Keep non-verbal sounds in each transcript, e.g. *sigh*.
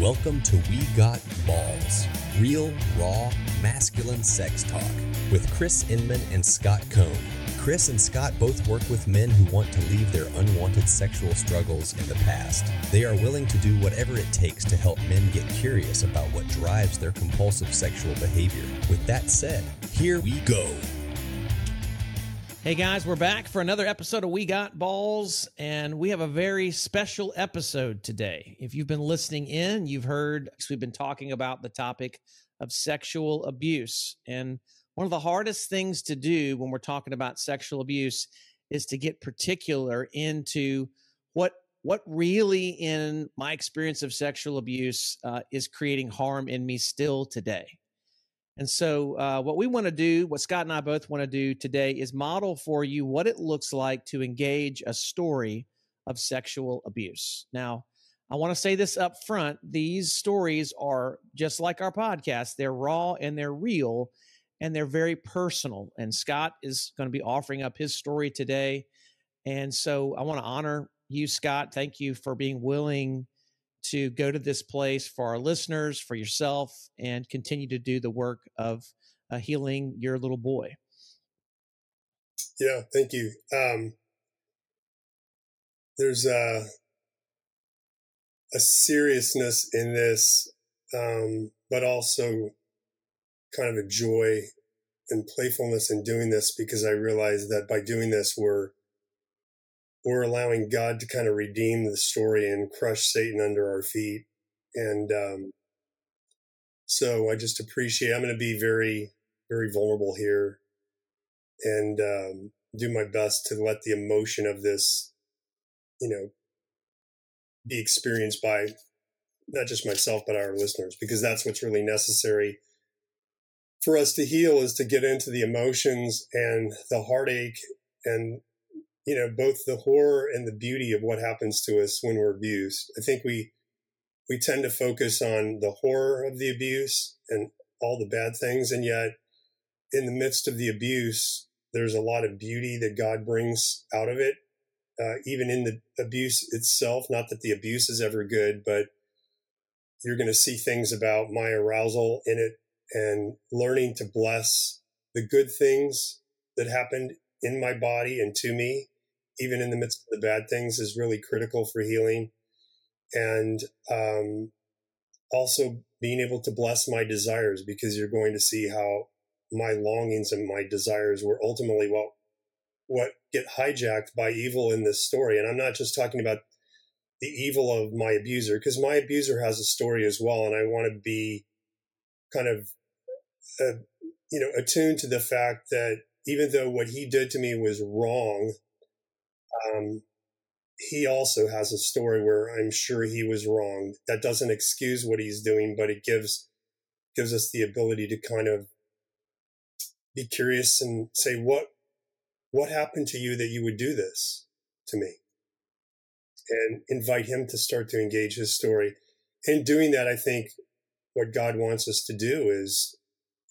Welcome to We Got Balls, real, raw, masculine sex talk with Chris Inman and Scott Cone. Chris and Scott both work with men who want to leave their unwanted sexual struggles in the past. They are willing to do whatever it takes to help men get curious about what drives their compulsive sexual behavior. With that said, here we go. Hey guys, we're back for another episode of We Got Balls, and we have a very special episode today. If you've been listening in, you've heard we've been talking about the topic of sexual abuse. And one of the hardest things to do when we're talking about sexual abuse is to get particular into what what really in my experience of sexual abuse uh, is creating harm in me still today and so, uh, what we want to do, what Scott and I both want to do today, is model for you what it looks like to engage a story of sexual abuse. Now, I want to say this up front these stories are just like our podcast, they're raw and they're real and they're very personal. And Scott is going to be offering up his story today. And so, I want to honor you, Scott. Thank you for being willing to go to this place for our listeners, for yourself, and continue to do the work of uh, healing your little boy. Yeah, thank you. Um, there's a, a seriousness in this, um, but also kind of a joy and playfulness in doing this because I realize that by doing this, we're we're allowing God to kind of redeem the story and crush Satan under our feet. And um, so I just appreciate. I'm going to be very, very vulnerable here, and um, do my best to let the emotion of this, you know, be experienced by not just myself but our listeners, because that's what's really necessary for us to heal is to get into the emotions and the heartache and you know both the horror and the beauty of what happens to us when we're abused. I think we we tend to focus on the horror of the abuse and all the bad things and yet in the midst of the abuse there's a lot of beauty that god brings out of it uh, even in the abuse itself. Not that the abuse is ever good but you're going to see things about my arousal in it and learning to bless the good things that happened in my body and to me even in the midst of the bad things, is really critical for healing. And um, also being able to bless my desires because you're going to see how my longings and my desires were ultimately what what get hijacked by evil in this story. And I'm not just talking about the evil of my abuser because my abuser has a story as well, and I want to be kind of uh, you know attuned to the fact that even though what he did to me was wrong um, he also has a story where I'm sure he was wrong. That doesn't excuse what he's doing, but it gives gives us the ability to kind of be curious and say what what happened to you that you would do this to me? And invite him to start to engage his story. In doing that i think what god wants us to do is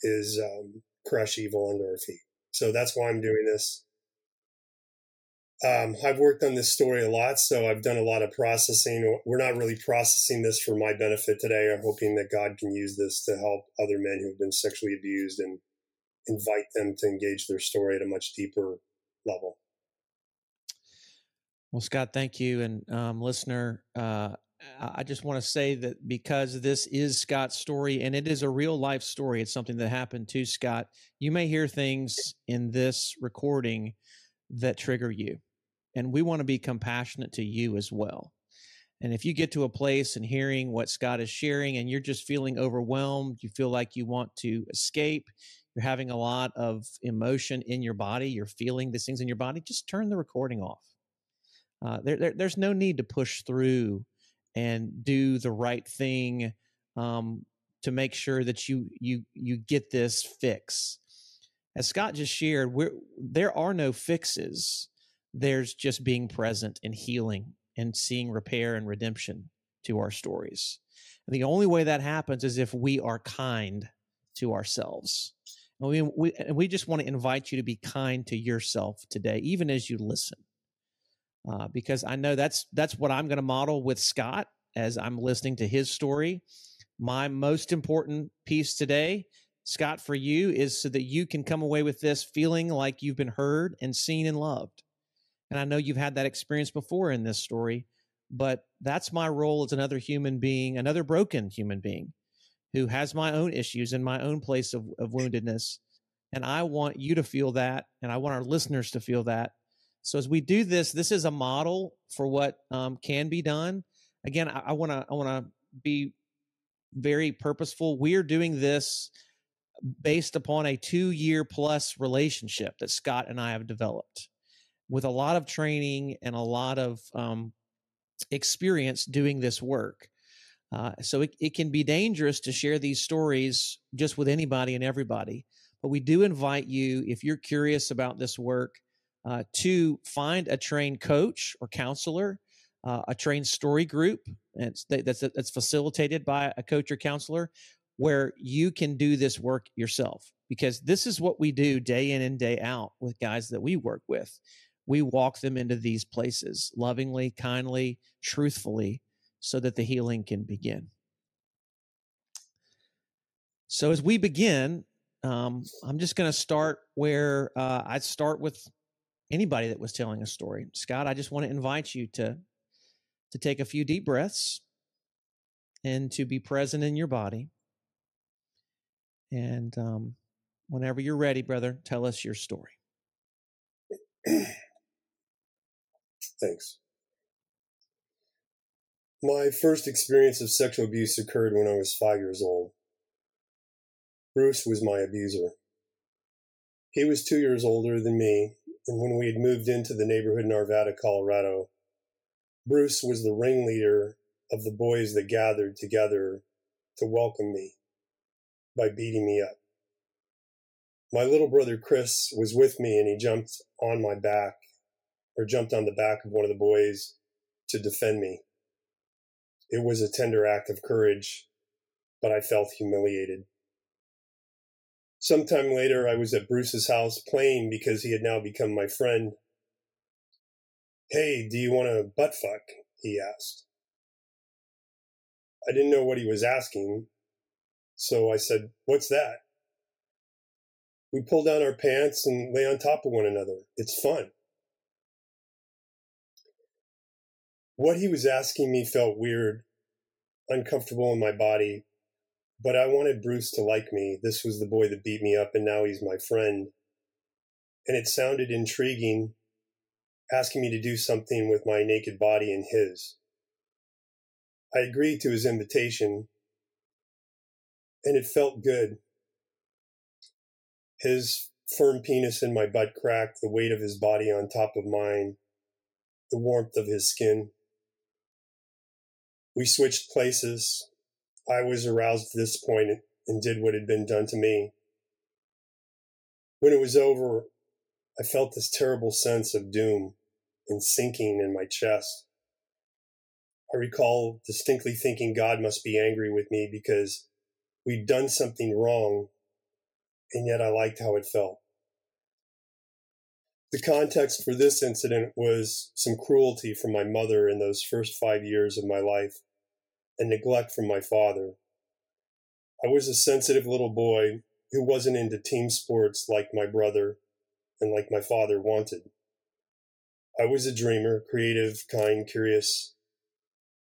is um, crush evil under our feet. So that's why i'm doing this um, I've worked on this story a lot, so I've done a lot of processing. We're not really processing this for my benefit today. I'm hoping that God can use this to help other men who have been sexually abused and invite them to engage their story at a much deeper level. Well, Scott, thank you. And um, listener, uh, I just want to say that because this is Scott's story and it is a real life story, it's something that happened to Scott. You may hear things in this recording that trigger you and we want to be compassionate to you as well. And if you get to a place and hearing what Scott is sharing and you're just feeling overwhelmed, you feel like you want to escape, you're having a lot of emotion in your body, you're feeling these things in your body, just turn the recording off. Uh, there, there, there's no need to push through and do the right thing um, to make sure that you you you get this fix. As Scott just shared, there are no fixes there's just being present and healing and seeing repair and redemption to our stories. And the only way that happens is if we are kind to ourselves. And we, we, and we just want to invite you to be kind to yourself today, even as you listen. Uh, because I know that's that's what I'm going to model with Scott as I'm listening to his story. My most important piece today, Scott, for you is so that you can come away with this feeling like you've been heard and seen and loved. And I know you've had that experience before in this story, but that's my role as another human being, another broken human being who has my own issues and my own place of, of woundedness. And I want you to feel that, and I want our listeners to feel that. So as we do this, this is a model for what um, can be done. Again, I want to I want to be very purposeful. We're doing this based upon a two year plus relationship that Scott and I have developed with a lot of training and a lot of um, experience doing this work. Uh, so it, it can be dangerous to share these stories just with anybody and everybody. But we do invite you, if you're curious about this work, uh, to find a trained coach or counselor, uh, a trained story group that's, that's, that's facilitated by a coach or counselor, where you can do this work yourself. Because this is what we do day in and day out with guys that we work with. We walk them into these places lovingly, kindly, truthfully, so that the healing can begin. So, as we begin, um, I'm just going to start where uh, I start with anybody that was telling a story. Scott, I just want to invite you to to take a few deep breaths and to be present in your body. And um, whenever you're ready, brother, tell us your story. *clears throat* Thanks. My first experience of sexual abuse occurred when I was five years old. Bruce was my abuser. He was two years older than me, and when we had moved into the neighborhood in Arvada, Colorado, Bruce was the ringleader of the boys that gathered together to welcome me by beating me up. My little brother Chris was with me and he jumped on my back or jumped on the back of one of the boys to defend me. It was a tender act of courage, but I felt humiliated. Sometime later, I was at Bruce's house playing because he had now become my friend. Hey, do you want a butt fuck? He asked. I didn't know what he was asking, so I said, What's that? We pull down our pants and lay on top of one another. It's fun. What he was asking me felt weird, uncomfortable in my body, but I wanted Bruce to like me. This was the boy that beat me up, and now he's my friend. And it sounded intriguing, asking me to do something with my naked body and his. I agreed to his invitation, and it felt good. His firm penis in my butt crack, the weight of his body on top of mine, the warmth of his skin. We switched places. I was aroused at this point and did what had been done to me. When it was over, I felt this terrible sense of doom and sinking in my chest. I recall distinctly thinking God must be angry with me because we'd done something wrong, and yet I liked how it felt. The context for this incident was some cruelty from my mother in those first five years of my life and neglect from my father. I was a sensitive little boy who wasn't into team sports like my brother and like my father wanted. I was a dreamer, creative, kind, curious,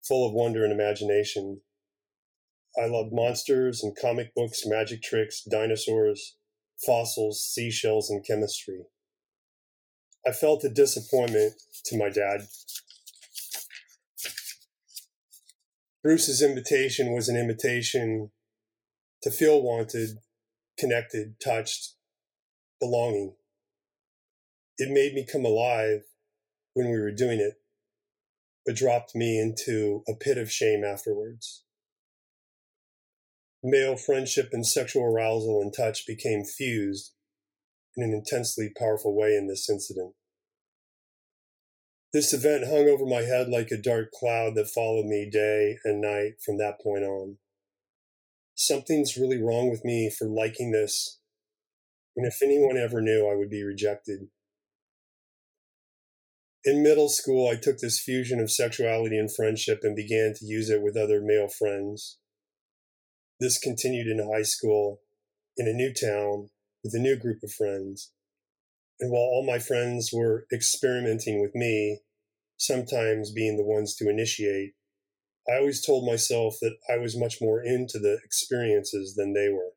full of wonder and imagination. I loved monsters and comic books, magic tricks, dinosaurs, fossils, seashells, and chemistry. I felt a disappointment to my dad Bruce's invitation was an invitation to feel wanted, connected, touched, belonging. It made me come alive when we were doing it, but dropped me into a pit of shame afterwards. Male friendship and sexual arousal and touch became fused in an intensely powerful way in this incident. This event hung over my head like a dark cloud that followed me day and night from that point on. Something's really wrong with me for liking this, and if anyone ever knew, I would be rejected. In middle school, I took this fusion of sexuality and friendship and began to use it with other male friends. This continued in high school, in a new town, with a new group of friends. And while all my friends were experimenting with me, sometimes being the ones to initiate, I always told myself that I was much more into the experiences than they were.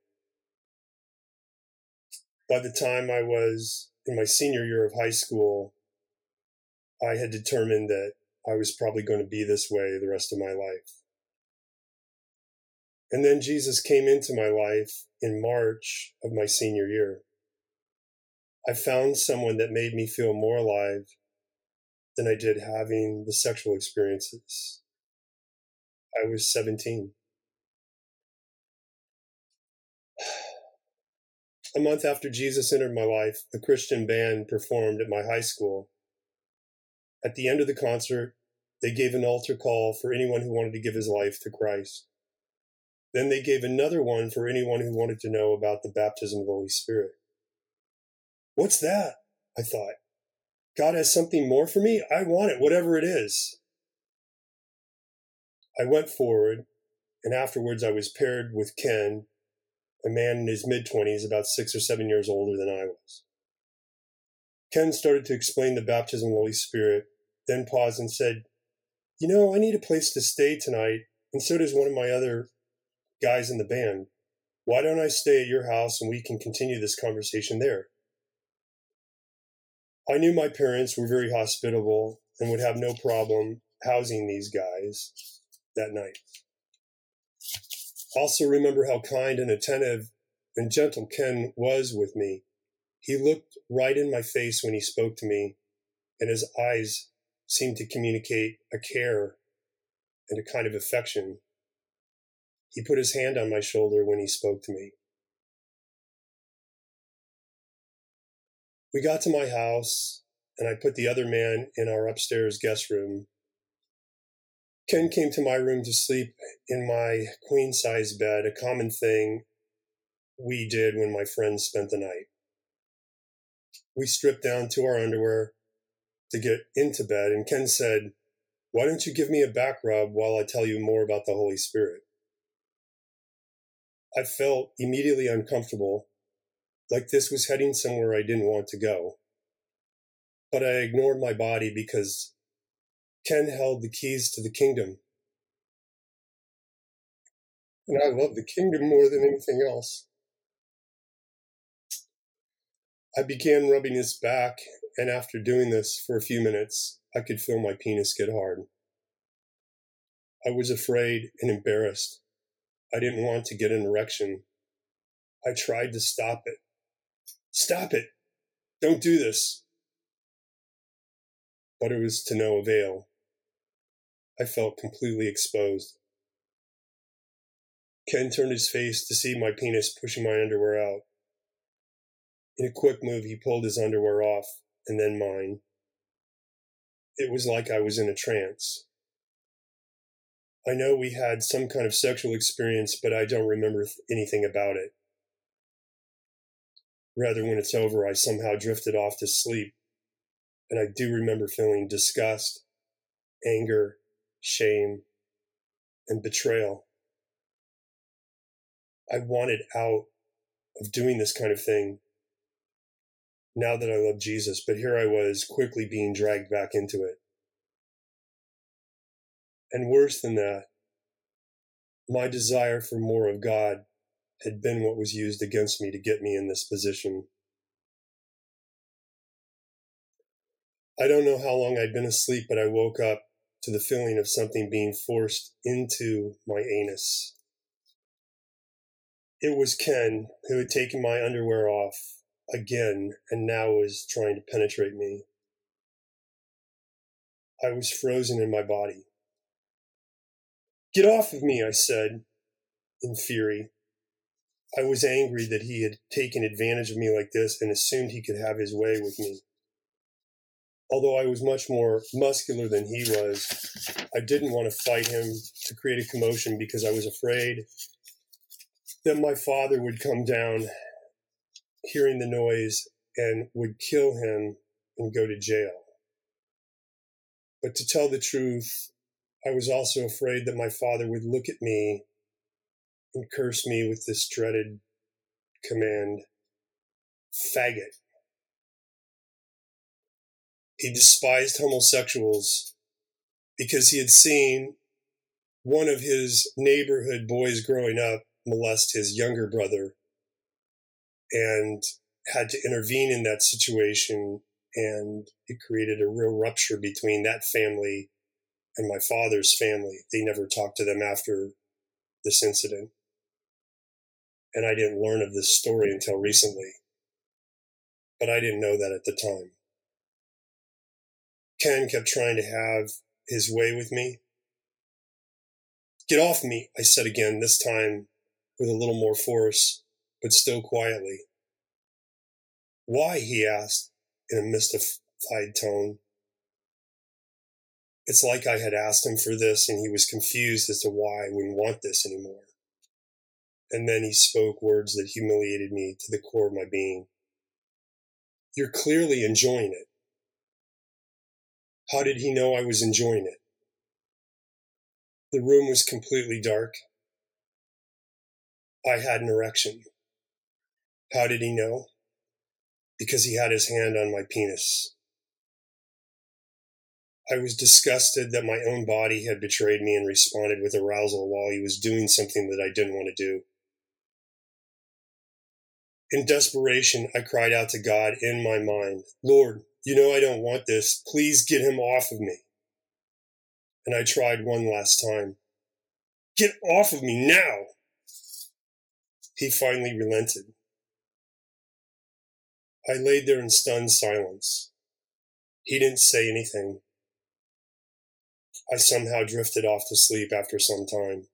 By the time I was in my senior year of high school, I had determined that I was probably going to be this way the rest of my life. And then Jesus came into my life in March of my senior year. I found someone that made me feel more alive than I did having the sexual experiences. I was 17. A month after Jesus entered my life, a Christian band performed at my high school. At the end of the concert, they gave an altar call for anyone who wanted to give his life to Christ. Then they gave another one for anyone who wanted to know about the baptism of the Holy Spirit. What's that? I thought. God has something more for me? I want it, whatever it is. I went forward, and afterwards I was paired with Ken, a man in his mid 20s, about six or seven years older than I was. Ken started to explain the baptism of the Holy Spirit, then paused and said, You know, I need a place to stay tonight, and so does one of my other guys in the band. Why don't I stay at your house and we can continue this conversation there? I knew my parents were very hospitable and would have no problem housing these guys that night. Also, remember how kind and attentive and gentle Ken was with me. He looked right in my face when he spoke to me, and his eyes seemed to communicate a care and a kind of affection. He put his hand on my shoulder when he spoke to me. We got to my house, and I put the other man in our upstairs guest room. Ken came to my room to sleep in my queen size bed, a common thing we did when my friends spent the night. We stripped down to our underwear to get into bed, and Ken said, Why don't you give me a back rub while I tell you more about the Holy Spirit? I felt immediately uncomfortable like this was heading somewhere I didn't want to go. But I ignored my body because Ken held the keys to the kingdom. And I love the kingdom more than anything else. I began rubbing his back, and after doing this for a few minutes, I could feel my penis get hard. I was afraid and embarrassed. I didn't want to get an erection. I tried to stop it. Stop it. Don't do this. But it was to no avail. I felt completely exposed. Ken turned his face to see my penis pushing my underwear out. In a quick move, he pulled his underwear off and then mine. It was like I was in a trance. I know we had some kind of sexual experience, but I don't remember anything about it. Rather, when it's over, I somehow drifted off to sleep. And I do remember feeling disgust, anger, shame, and betrayal. I wanted out of doing this kind of thing now that I love Jesus, but here I was quickly being dragged back into it. And worse than that, my desire for more of God had been what was used against me to get me in this position. I don't know how long I'd been asleep, but I woke up to the feeling of something being forced into my anus. It was Ken who had taken my underwear off again and now was trying to penetrate me. I was frozen in my body. Get off of me, I said in fury. I was angry that he had taken advantage of me like this and assumed he could have his way with me. Although I was much more muscular than he was, I didn't want to fight him to create a commotion because I was afraid that my father would come down hearing the noise and would kill him and go to jail. But to tell the truth, I was also afraid that my father would look at me and curse me with this dreaded command faggot. He despised homosexuals because he had seen one of his neighborhood boys growing up molest his younger brother and had to intervene in that situation and it created a real rupture between that family and my father's family. They never talked to them after this incident. And I didn't learn of this story until recently. But I didn't know that at the time. Ken kept trying to have his way with me. Get off me, I said again, this time with a little more force, but still quietly. Why? he asked in a mystified tone. It's like I had asked him for this and he was confused as to why I wouldn't want this anymore. And then he spoke words that humiliated me to the core of my being. You're clearly enjoying it. How did he know I was enjoying it? The room was completely dark. I had an erection. How did he know? Because he had his hand on my penis. I was disgusted that my own body had betrayed me and responded with arousal while he was doing something that I didn't want to do. In desperation, I cried out to God in my mind, Lord, you know I don't want this. Please get him off of me. And I tried one last time. Get off of me now! He finally relented. I laid there in stunned silence. He didn't say anything. I somehow drifted off to sleep after some time.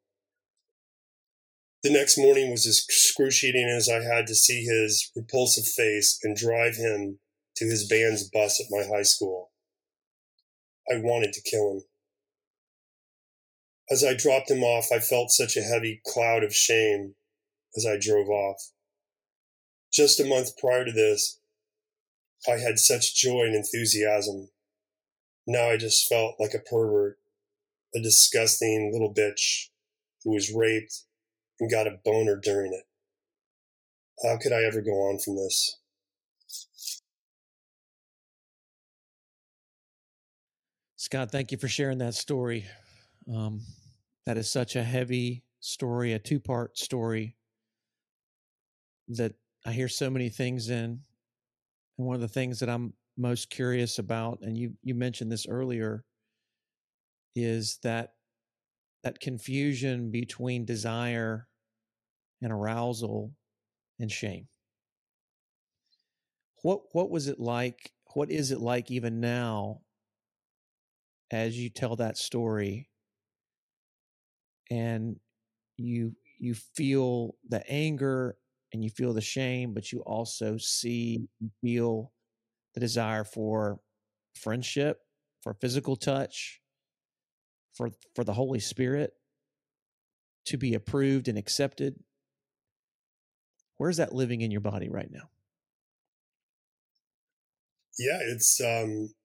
The next morning was as excruciating as I had to see his repulsive face and drive him to his band's bus at my high school. I wanted to kill him. As I dropped him off, I felt such a heavy cloud of shame as I drove off. Just a month prior to this, I had such joy and enthusiasm. Now I just felt like a pervert, a disgusting little bitch who was raped and got a boner during it. How could I ever go on from this? Scott, thank you for sharing that story. Um, that is such a heavy story, a two part story that I hear so many things in. And one of the things that I'm most curious about, and you, you mentioned this earlier, is that that confusion between desire and arousal and shame. What what was it like? What is it like even now as you tell that story and you you feel the anger and you feel the shame, but you also see feel the desire for friendship, for physical touch, for for the Holy Spirit to be approved and accepted. Where's that living in your body right now? Yeah, it's um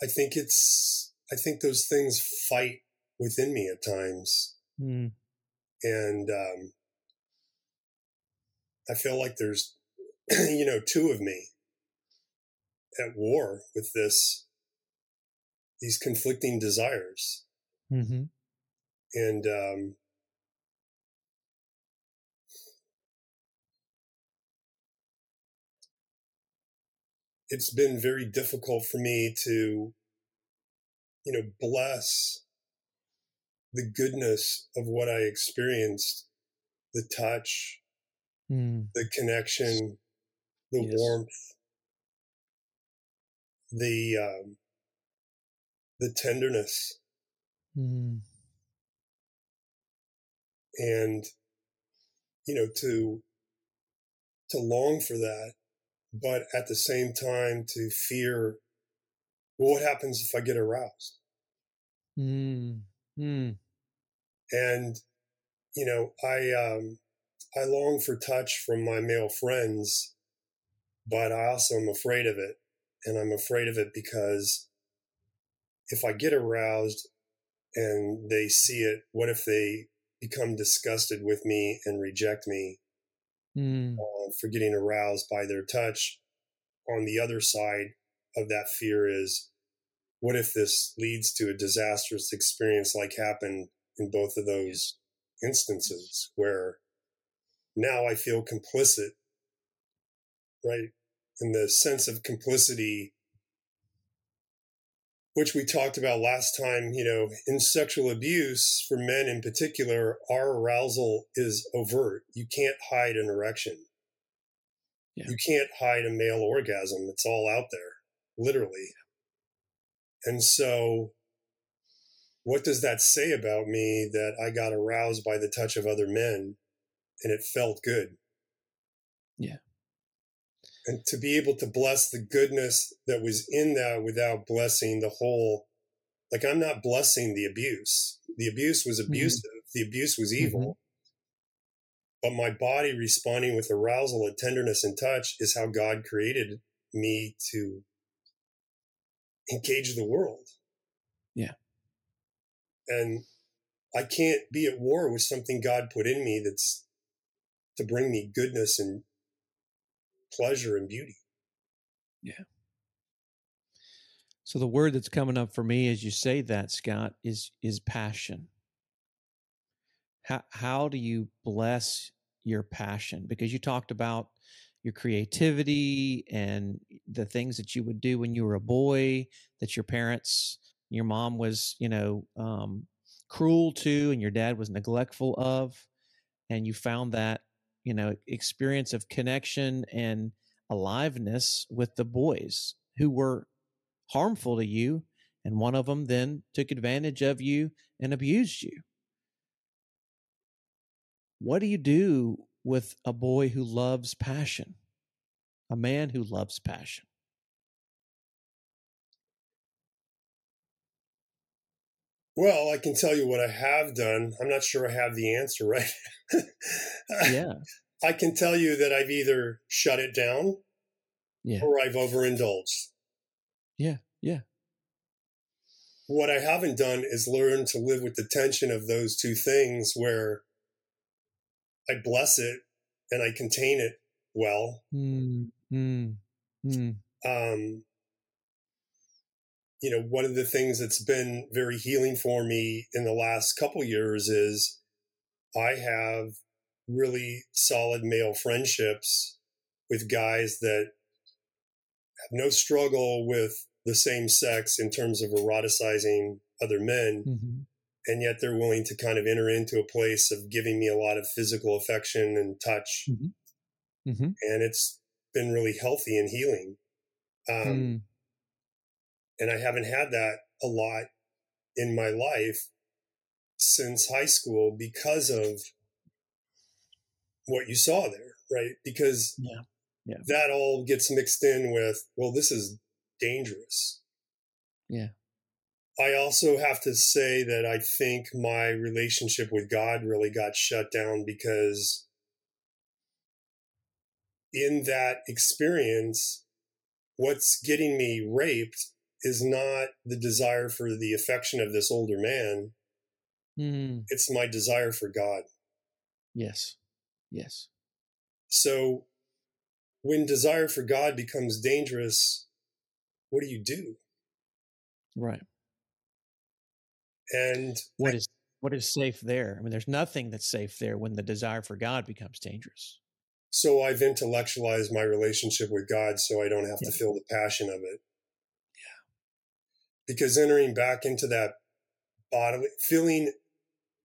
I think it's I think those things fight within me at times. Mm. And um I feel like there's *clears throat* you know two of me at war with this these conflicting desires. Mm-hmm. And um, it's been very difficult for me to, you know, bless the goodness of what I experienced the touch, mm. the connection, the yes. warmth, the um, the tenderness. Mm. And, you know, to, to long for that, but at the same time to fear, well, what happens if I get aroused? Mm. Mm. And, you know, I, um, I long for touch from my male friends, but I also am afraid of it. And I'm afraid of it because if I get aroused and they see it, what if they become disgusted with me and reject me Mm. uh, for getting aroused by their touch? On the other side of that fear is, what if this leads to a disastrous experience like happened in both of those instances where now I feel complicit, right? And the sense of complicity, which we talked about last time, you know, in sexual abuse for men in particular, our arousal is overt. You can't hide an erection. Yeah. You can't hide a male orgasm. It's all out there, literally. And so, what does that say about me that I got aroused by the touch of other men and it felt good? Yeah. And to be able to bless the goodness that was in that without blessing the whole, like I'm not blessing the abuse. The abuse was mm-hmm. abusive, the abuse was mm-hmm. evil. But my body responding with arousal and tenderness and touch is how God created me to engage the world. Yeah. And I can't be at war with something God put in me that's to bring me goodness and pleasure and beauty. Yeah. So the word that's coming up for me as you say that, Scott, is is passion. How how do you bless your passion? Because you talked about your creativity and the things that you would do when you were a boy that your parents, your mom was, you know, um, cruel to, and your dad was neglectful of, and you found that, you know, experience of connection and aliveness with the boys who were harmful to you and one of them then took advantage of you and abused you. What do you do with a boy who loves passion? A man who loves passion Well, I can tell you what I have done. I'm not sure I have the answer *laughs* right. yeah I can tell you that I've either shut it down yeah or I've overindulged. yeah yeah What I haven't done is learn to live with the tension of those two things where I bless it and I contain it well. mm, mm, mm. Um, you know, one of the things that's been very healing for me in the last couple years is I have really solid male friendships with guys that have no struggle with the same sex in terms of eroticizing other men. hmm And yet they're willing to kind of enter into a place of giving me a lot of physical affection and touch. hmm And it's been really healthy and healing. Um, mm. And I haven't had that a lot in my life since high school because of what you saw there, right? Because Yeah. Yeah. that all gets mixed in with, well, this is dangerous. Yeah. I also have to say that I think my relationship with God really got shut down because in that experience, what's getting me raped is not the desire for the affection of this older man. Mm. It's my desire for God. yes yes So when desire for God becomes dangerous, what do you do? right And what is what is safe there i mean there's nothing that's safe there when the desire for god becomes dangerous so I've intellectualized my relationship with God so I don't have to feel the passion of it. Because entering back into that bodily, feeling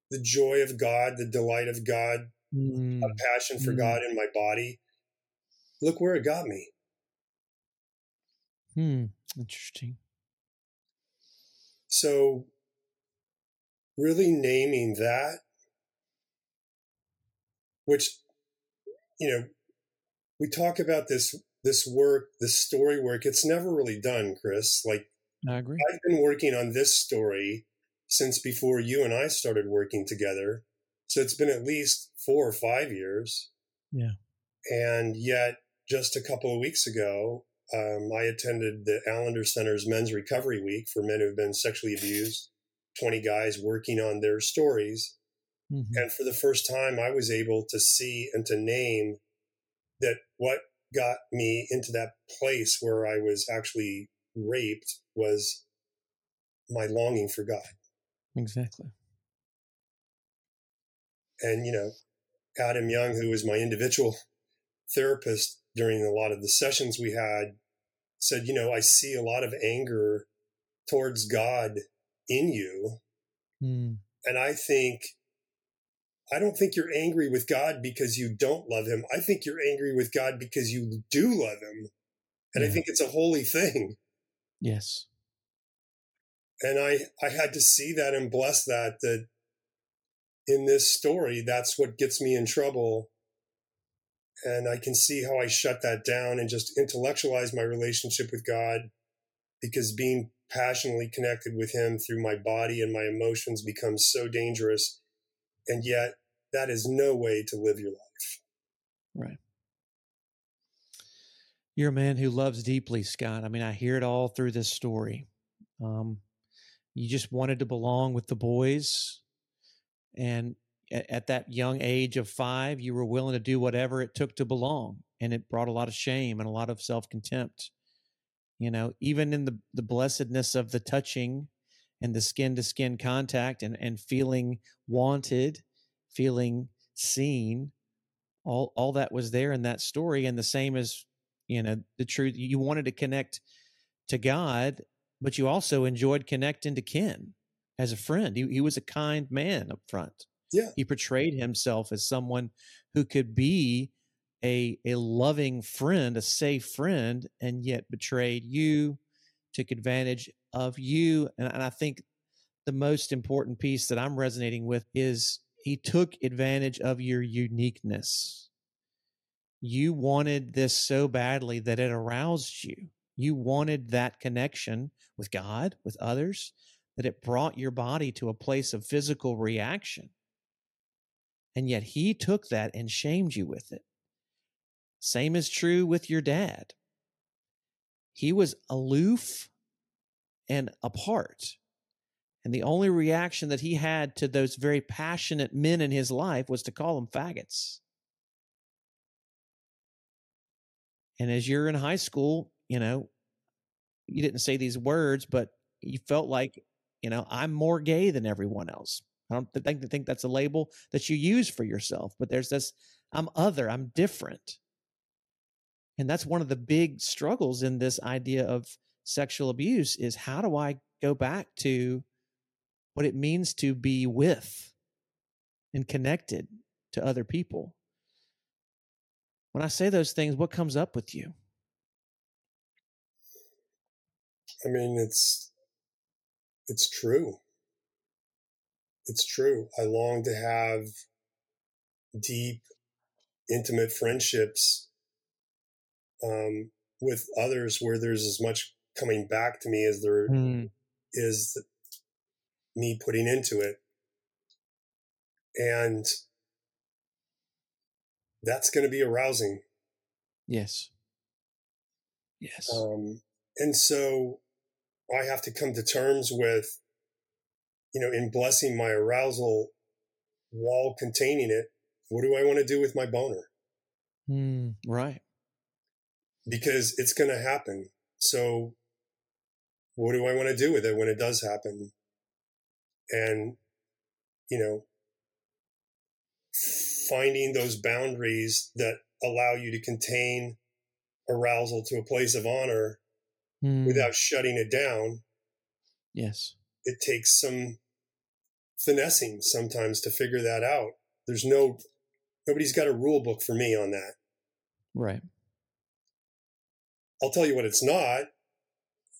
the joy of God, the delight of God, Mm. a passion for Mm. God in my body, look where it got me. Hmm. Interesting. So, really naming that, which, you know, we talk about this this work, this story work. It's never really done, Chris. Like I agree. I've been working on this story since before you and I started working together. So it's been at least four or five years. Yeah. And yet, just a couple of weeks ago, um, I attended the Allender Center's Men's Recovery Week for men who've been sexually abused. 20 guys working on their stories. Mm-hmm. And for the first time, I was able to see and to name that what got me into that place where I was actually raped was my longing for God. Exactly. And, you know, Adam Young, who was my individual therapist during a lot of the sessions we had, said, you know, I see a lot of anger towards God in you. Mm. And I think, I don't think you're angry with God because you don't love him. I think you're angry with God because you do love him. And yeah. I think it's a holy thing. Yes. And I, I had to see that and bless that, that in this story, that's what gets me in trouble. And I can see how I shut that down and just intellectualize my relationship with God because being passionately connected with Him through my body and my emotions becomes so dangerous. And yet, that is no way to live your life. Right. You're a man who loves deeply, Scott. I mean, I hear it all through this story. Um, you just wanted to belong with the boys and at, at that young age of five, you were willing to do whatever it took to belong. And it brought a lot of shame and a lot of self contempt. You know, even in the, the blessedness of the touching and the skin to skin contact and, and feeling wanted, feeling seen, all all that was there in that story. And the same as, you know, the truth you wanted to connect to God, but you also enjoyed connecting to Ken as a friend. He, he was a kind man up front. Yeah. He portrayed himself as someone who could be a, a loving friend, a safe friend, and yet betrayed you, took advantage of you. And, and I think the most important piece that I'm resonating with is he took advantage of your uniqueness. You wanted this so badly that it aroused you. You wanted that connection with God, with others, that it brought your body to a place of physical reaction. And yet he took that and shamed you with it. Same is true with your dad. He was aloof and apart. And the only reaction that he had to those very passionate men in his life was to call them faggots. And as you're in high school, you know, you didn't say these words, but you felt like you know, I'm more gay than everyone else. I don't think, think that's a label that you use for yourself, but there's this I'm other, I'm different. And that's one of the big struggles in this idea of sexual abuse is how do I go back to what it means to be with and connected to other people? When I say those things, what comes up with you? I mean, it's it's true. It's true. I long to have deep, intimate friendships um, with others where there's as much coming back to me as there mm. is me putting into it. And that's going to be arousing. Yes. Yes. Um, and so I have to come to terms with, you know, in blessing my arousal while containing it, what do I want to do with my boner? Mm, right. Because it's going to happen. So, what do I want to do with it when it does happen? And, you know, finding those boundaries that allow you to contain arousal to a place of honor mm. without shutting it down. Yes. It takes some finessing sometimes to figure that out. There's no, nobody's got a rule book for me on that. Right. I'll tell you what it's not.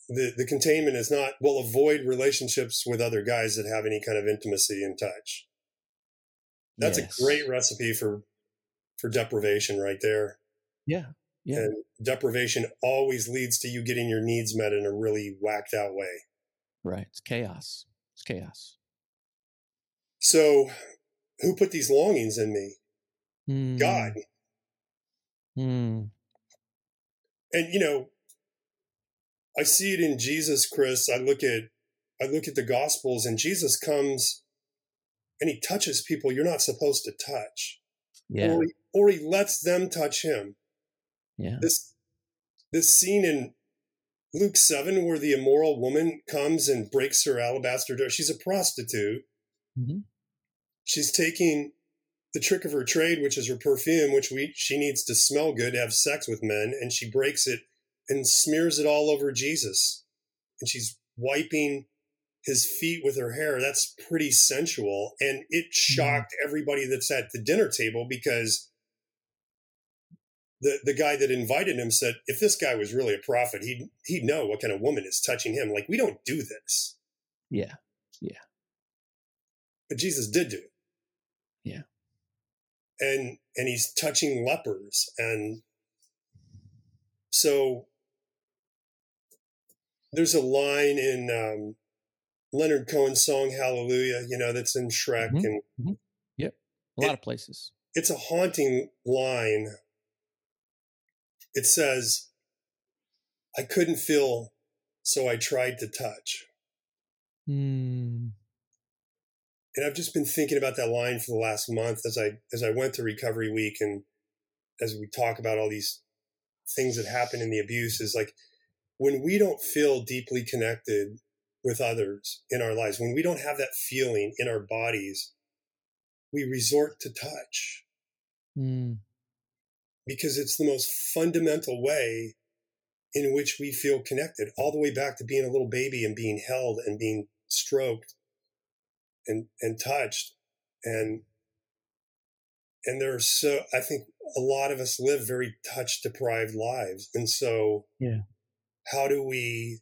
The, the containment is not, well, avoid relationships with other guys that have any kind of intimacy and touch. That's yes. a great recipe for, for deprivation right there. Yeah. Yeah. And deprivation always leads to you getting your needs met in a really whacked out way. Right. It's chaos. It's chaos. So, who put these longings in me? Mm. God. Mm. And, you know, I see it in Jesus, Chris. I look at I look at the gospels and Jesus comes and he touches people you're not supposed to touch. Yeah. Or he, or he lets them touch him. Yeah. This this scene in Luke 7 where the immoral woman comes and breaks her alabaster door. She's a prostitute. Mm-hmm. She's taking the trick of her trade, which is her perfume, which we she needs to smell good to have sex with men, and she breaks it and smears it all over Jesus. And she's wiping his feet with her hair. That's pretty sensual. And it shocked mm-hmm. everybody that's at the dinner table because the, the guy that invited him said, if this guy was really a prophet, he'd, he'd know what kind of woman is touching him. Like, we don't do this. Yeah. Yeah. But Jesus did do it. Yeah. And, and he's touching lepers. And so there's a line in um, Leonard Cohen's song "Hallelujah," you know, that's in Shrek, mm-hmm. and mm-hmm. yep, a lot it, of places. It's a haunting line. It says, "I couldn't feel, so I tried to touch." Mm. And I've just been thinking about that line for the last month as I as I went to recovery week and as we talk about all these things that happen in the abuse is like when we don't feel deeply connected with others in our lives, when we don't have that feeling in our bodies, we resort to touch. Mm. Because it's the most fundamental way in which we feel connected, all the way back to being a little baby and being held and being stroked and, and touched. And and there are so I think a lot of us live very touch deprived lives. And so yeah how do we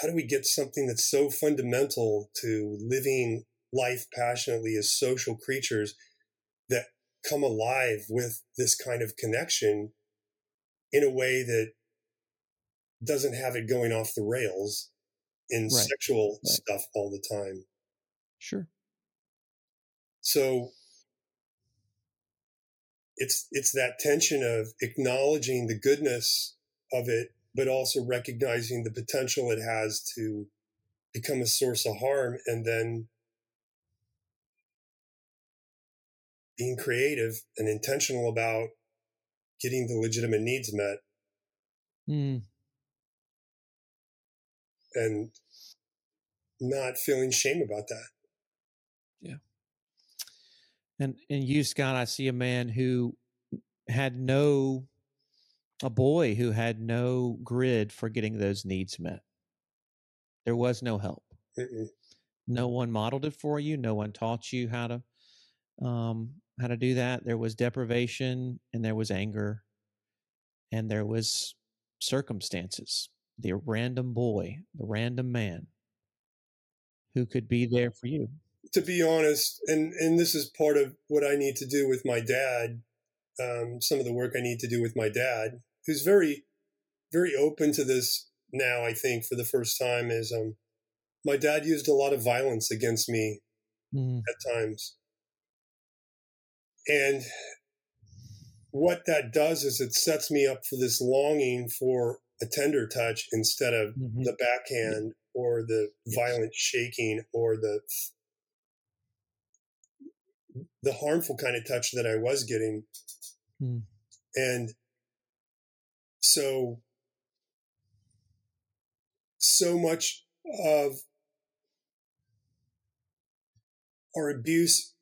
how do we get something that's so fundamental to living life passionately as social creatures that come alive with this kind of connection in a way that doesn't have it going off the rails in right. sexual right. stuff all the time. Sure. So it's it's that tension of acknowledging the goodness of it, but also recognizing the potential it has to become a source of harm and then being creative and intentional about getting the legitimate needs met. Mm. And not feeling shame about that. Yeah. And and you, Scott, I see a man who had no a boy who had no grid for getting those needs met. There was no help. Mm-mm. No one modeled it for you. No one taught you how to um, how to do that. There was deprivation, and there was anger, and there was circumstances. The random boy, the random man, who could be there for you. To be honest, and and this is part of what I need to do with my dad. Um, some of the work I need to do with my dad who's very, very open to this now, I think, for the first time, is um, my dad used a lot of violence against me mm. at times. And what that does is it sets me up for this longing for a tender touch instead of mm-hmm. the backhand or the violent shaking or the the harmful kind of touch that I was getting. Mm. And so so much of our abuse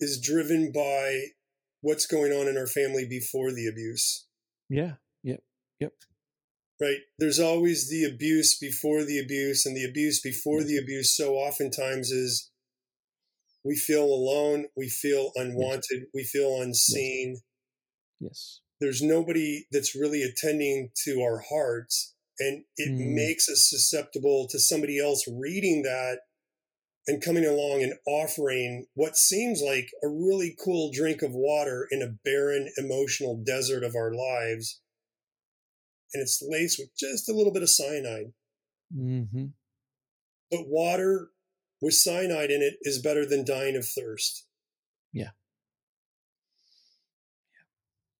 is driven by what's going on in our family before the abuse. Yeah. Yep. Yep. Right. There's always the abuse before the abuse, and the abuse before the abuse so oftentimes is we feel alone, we feel unwanted, we feel unseen. Yes there's nobody that's really attending to our hearts and it mm. makes us susceptible to somebody else reading that and coming along and offering what seems like a really cool drink of water in a barren emotional desert of our lives and it's laced with just a little bit of cyanide mm-hmm. but water with cyanide in it is better than dying of thirst yeah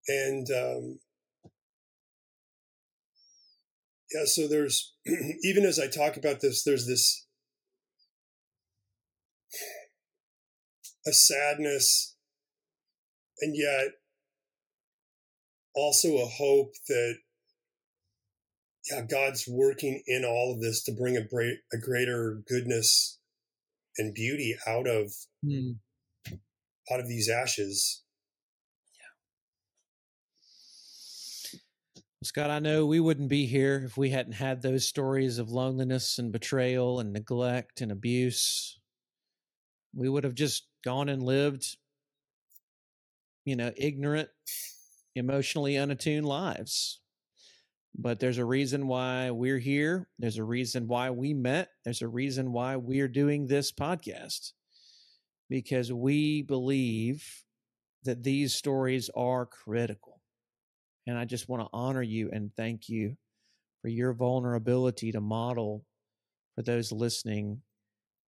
and um, Yeah, so there's *clears throat* even as I talk about this, there's this a sadness and yet also a hope that yeah, God's working in all of this to bring a, great, a greater goodness and beauty out of mm. out of these ashes. Scott, I know we wouldn't be here if we hadn't had those stories of loneliness and betrayal and neglect and abuse. We would have just gone and lived, you know, ignorant, emotionally unattuned lives but there's a reason why we're here. There's a reason why we met. There's a reason why we're doing this podcast because we believe that these stories are critical. And I just want to honor you and thank you for your vulnerability to model for those listening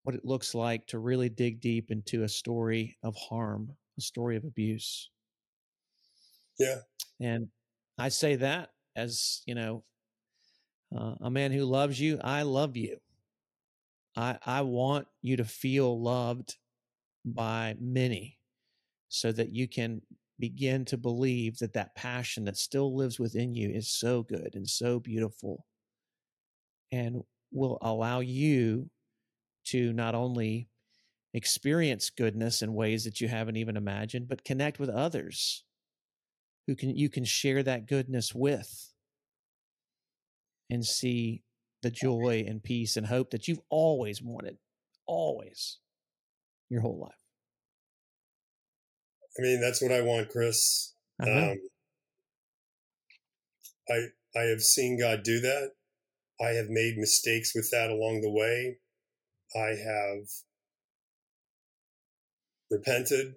what it looks like to really dig deep into a story of harm, a story of abuse. Yeah. And I say that as you know uh, a man who loves you i love you i i want you to feel loved by many so that you can begin to believe that that passion that still lives within you is so good and so beautiful and will allow you to not only experience goodness in ways that you haven't even imagined but connect with others who can you can share that goodness with and see the joy and peace and hope that you've always wanted always your whole life i mean that's what i want chris I, um, I i have seen god do that i have made mistakes with that along the way i have repented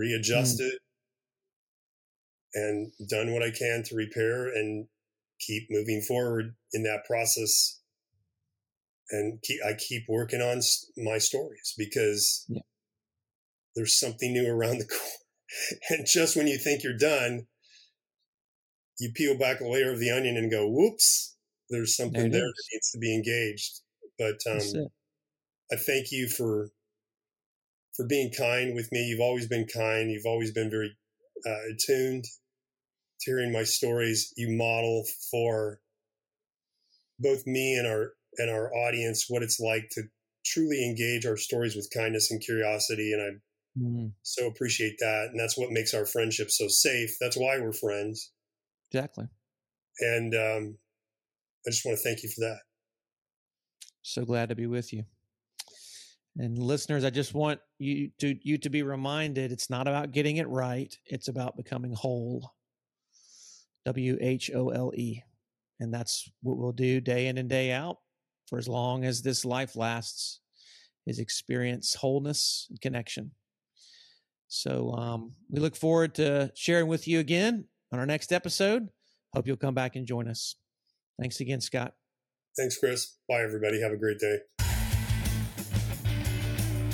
Mm. readjusted mm. and done what I can to repair and keep moving forward in that process. And keep, I keep working on my stories because yeah. there's something new around the *laughs* corner. *laughs* and just when you think you're done, you peel back a layer of the onion and go, whoops, there's something there, there that needs to be engaged. But um, I thank you for for being kind with me. You've always been kind. You've always been very uh, attuned to hearing my stories. You model for both me and our and our audience what it's like to truly engage our stories with kindness and curiosity. And I mm-hmm. so appreciate that. And that's what makes our friendship so safe. That's why we're friends. Exactly. And um, I just want to thank you for that. So glad to be with you. And listeners, I just want you to you to be reminded it's not about getting it right, it's about becoming whole. W H O L E. And that's what we'll do day in and day out for as long as this life lasts is experience wholeness and connection. So um, we look forward to sharing with you again on our next episode. Hope you'll come back and join us. Thanks again, Scott. Thanks, Chris. Bye, everybody. Have a great day.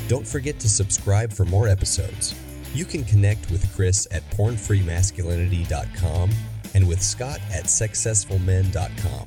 Don't forget to subscribe for more episodes. You can connect with Chris at pornfreemasculinity.com and with Scott at sexcessfulmen.com.